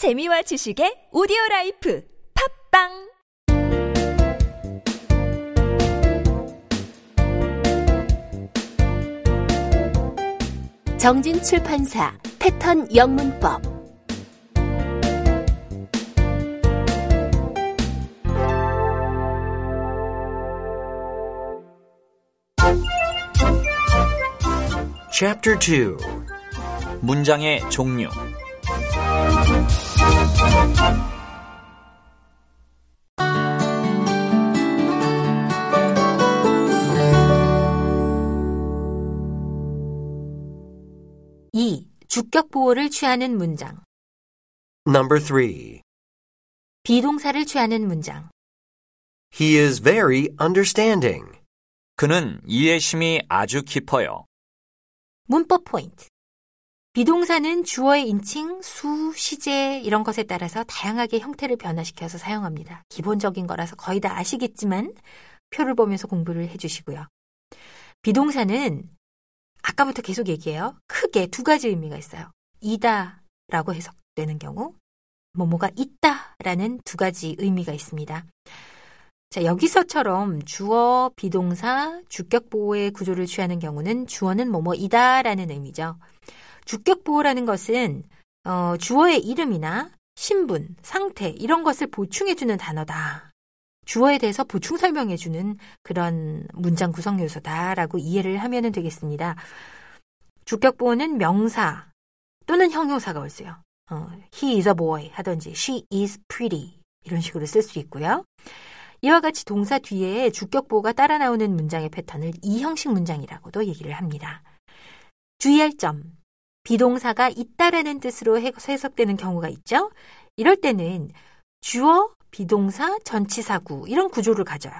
재미와 지식의 오디오 라이프 팝빵! 정진 출판사 패턴 영문법. Chapter 2 문장의 종류. 이 주격 보호를 취하는 문장 Number 3 비동사를 취하는 문장 He is very understanding. 그는 이해심이 아주 깊어요. 문법 포인트 비동사는 주어의 인칭, 수, 시제 이런 것에 따라서 다양하게 형태를 변화시켜서 사용합니다. 기본적인 거라서 거의 다 아시겠지만 표를 보면서 공부를 해주시고요. 비동사는 아까부터 계속 얘기해요. 크게 두 가지 의미가 있어요. 이다 라고 해석되는 경우, 뭐뭐가 있다 라는 두 가지 의미가 있습니다. 자, 여기서처럼 주어, 비동사, 주격 보호의 구조를 취하는 경우는 주어는 뭐뭐이다 라는 의미죠. 주격 보호라는 것은 어, 주어의 이름이나 신분, 상태 이런 것을 보충해주는 단어다. 주어에 대해서 보충 설명해주는 그런 문장 구성 요소다라고 이해를 하면 되겠습니다. 주격 보호는 명사 또는 형용사가 올수요. 어, he is a boy 하든지 she is pretty 이런 식으로 쓸 수 있고요. 이와 같이 동사 뒤에 주격 보호가 따라 나오는 문장의 패턴을 이형식 문장이라고도 얘기를 합니다. 주의할 점. 비동사가 있다라는 뜻으로 해석되는 경우가 있죠. 이럴 때는 주어, 비동사, 전치사구 이런 구조를 가져요.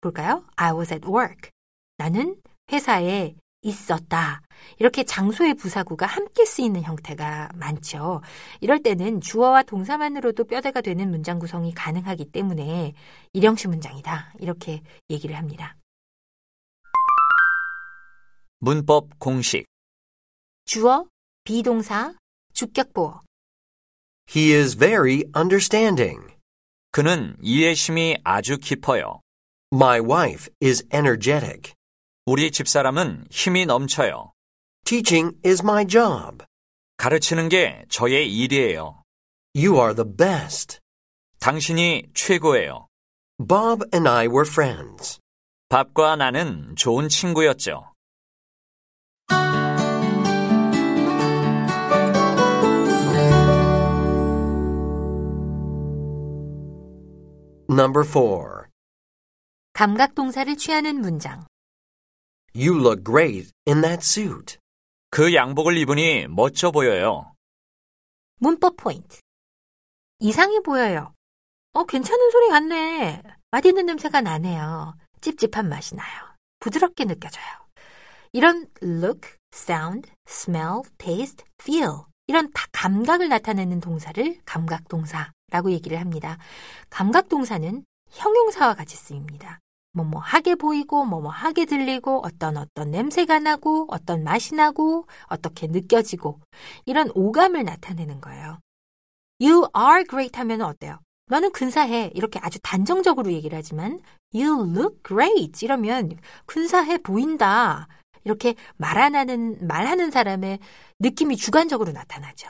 볼까요? I was at work. 나는 회사에 있었다. 이렇게 장소의 부사구가 함께 쓰이는 형태가 많죠. 이럴 때는 주어와 동사만으로도 뼈대가 되는 문장 구성이 가능하기 때문에 일형식 문장이다. 이렇게 얘기를 합니다. 문법 공식. 주어, 비동사, 주격보어. He is very understanding. 그는 이해심이 아주 깊어요. My wife is energetic. 우리 집사람은 힘이 넘쳐요. Teaching is my job. 가르치는 게 저의 일이에요. You are the best. 당신이 최고예요. Bob and I were friends. 밥과 나는 좋은 친구였죠. Number 4 감각 동사를 취하는 문장. You look great in that suit. 그 양복을 입으니 멋져 보여요. 문법 포인트. 이상해 보여요. 어, 괜찮은 소리 같네. 맛있는 냄새가 나네요. 찝찝한 맛이 나요. 부드럽게 느껴져요. 이런 look, sound, smell, taste, feel 이런 다 감각을 나타내는 동사를 감각 동사 라고 얘기를 합니다. 감각 동사는 형용사와 같이 쓰입니다. 뭐뭐 하게 보이고 뭐뭐 하게 들리고 어떤 어떤 냄새가 나고 어떤 맛이 나고 어떻게 느껴지고 이런 오감을 나타내는 거예요. You are great 하면 어때요? 너는 근사해. 이렇게 아주 단정적으로 얘기를 하지만 You look great 이러면 근사해 보인다. 이렇게 말안 하는 말하는 사람의 느낌이 주관적으로 나타나죠.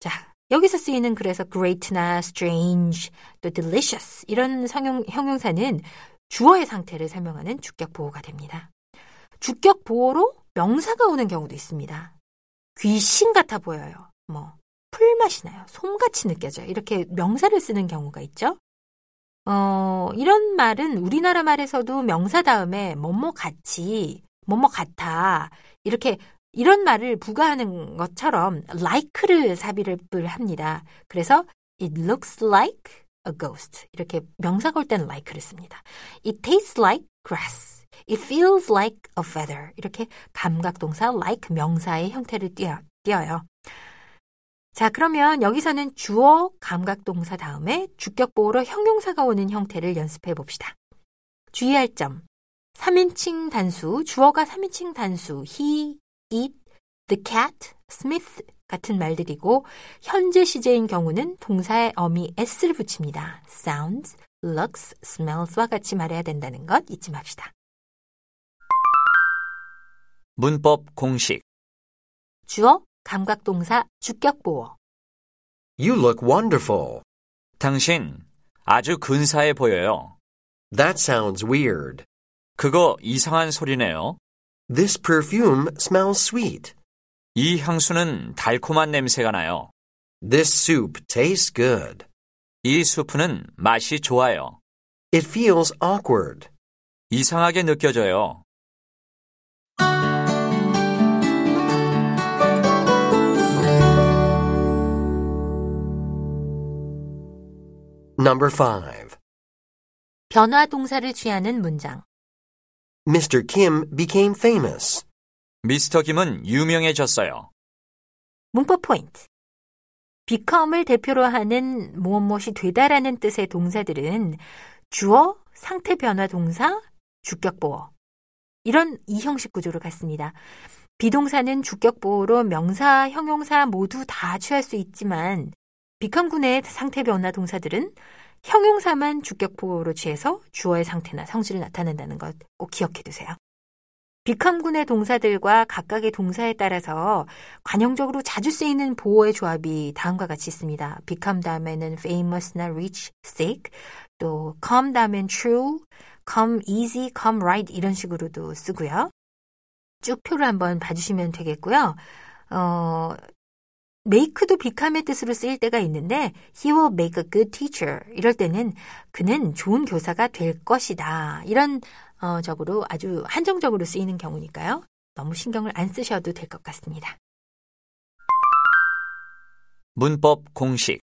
자, 여기서 쓰이는 그래서 great나 strange, 또 delicious 이런 성형, 형용사는 주어의 상태를 설명하는 주격 보호가 됩니다. 주격 보호로 명사가 오는 경우도 있습니다. 귀신 같아 보여요. 뭐 풀맛이 나요. 솜같이 느껴져요. 이렇게 명사를 쓰는 경우가 있죠. 어, 이런 말은 우리나라 말에서도 명사 다음에 뭐뭐 같이, 뭐뭐 같아. 이렇게 이런 말을 부가하는 것처럼 like를 삽입을 합니다. 그래서 it looks like a ghost. 이렇게 명사가 올 때는 like를 씁니다. It tastes like grass. It feels like a feather. 이렇게 감각동사 like 명사의 형태를 띄어, 띄어요. 자, 그러면 여기서는 주어 감각동사 다음에 주격보호로 형용사가 오는 형태를 연습해 봅시다. 주의할 점. 3인칭 단수, 주어가 3인칭 단수, he, it, the cat, Smith, 같은 말들이고 현재 시제인 경우는 동사에 어미 s를 붙입니다. sounds, looks, smells와 같이 말해야 된다는 것 잊지 맙시다. 문법 공식. 주어, 감각동사, 주격보어. You look wonderful. 당신 아주 근사해 보여요. That sounds weird. 그거 이상한 소리네요. This perfume smells sweet. 이 향수는 달콤한 냄새가 나요. This soup tastes good. 이 수프는 맛이 좋아요. It feels awkward. 이상하게 느껴져요. Number 5. 변화 동사를 취하는 문장. Mr. Kim became famous. 미스터 김은 유명해졌어요. 문법 포인트. become을 대표로 하는 무엇 무엇이 되다라는 뜻의 동사들은 주어, 상태 변화 동사, 주격 보어. 이런 이 형식 구조를 갖습니다. 비동사는 주격 보어로 명사, 형용사 모두 다 취할 수 있지만 become 군의 상태 변화 동사들은 형용사만 주격 보어로 취해서 주어의 상태나 성질을 나타낸다는 것 꼭 기억해 두세요. 비컴군의 동사들과 각각의 동사에 따라서 관용적으로 자주 쓰이는 보어의 조합이 다음과 같이 있습니다. become 다음에는 famous나 rich, sick, 또 come 다음엔 true, come easy, come right 이런 식으로도 쓰고요. 쭉 표를 한번 봐주시면 되겠고요. 어, make도 become의 뜻으로 쓰일 때가 있는데 he will make a good teacher 이럴 때는 그는 좋은 교사가 될 것이다. 이런 어, 적으로 아주 한정적으로 쓰이는 경우니까요. 너무 신경을 안 쓰셔도 될 것 같습니다. 문법 공식.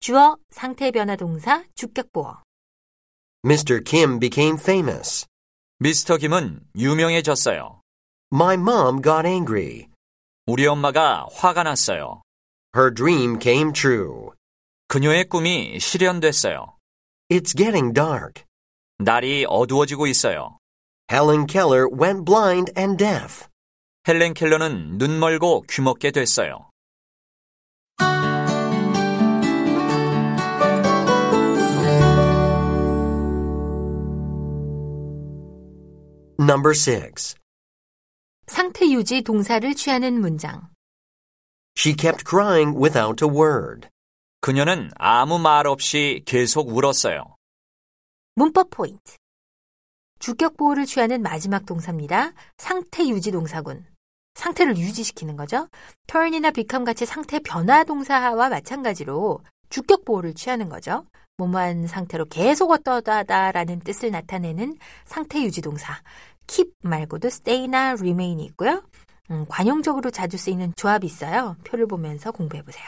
주어, 상태 변화 동사, 주격 보어. Mr. Kim became famous. 미스터 김은 유명해졌어요. My mom got angry. 우리 엄마가 화가 났어요. Her dream came true. 그녀의 꿈이 실현됐어요. It's getting dark. 날이 어두워지고 있어요. Helen Keller went blind and deaf. 헬렌 켈러는 눈 멀고 귀 먹게 됐어요. Number 6. 상태 유지 동사를 취하는 문장. She kept crying without a word. 그녀는 아무 말 없이 계속 울었어요. 문법 포인트. 주격 보호를 취하는 마지막 동사입니다. 상태 유지 동사군. 상태를 유지시키는 거죠. turn이나 become 같이 상태 변화 동사와 마찬가지로 주격 보호를 취하는 거죠. 뭐뭐한 상태로 계속 어떠다다라는 뜻을 나타내는 상태 유지 동사. Keep 말고도 stay나 remain이 있고요. 음, 관용적으로 자주 쓰이는 조합이 있어요. 표를 보면서 공부해 보세요.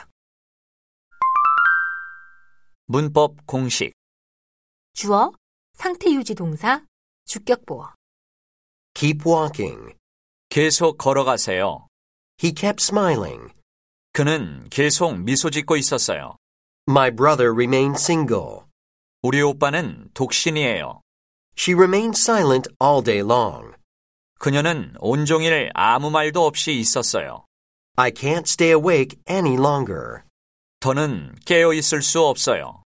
문법 공식. 주어, 상태 유지 동사, 주격 보어. Keep walking. 계속 걸어가세요. He kept smiling. 그는 계속 미소 짓고 있었어요. My brother remained single. 우리 오빠는 독신이에요. She remained silent all day long. 그녀는 온종일 아무 말도 없이 있었어요. I can't stay awake any longer. 더는 깨어 있을 수 없어요.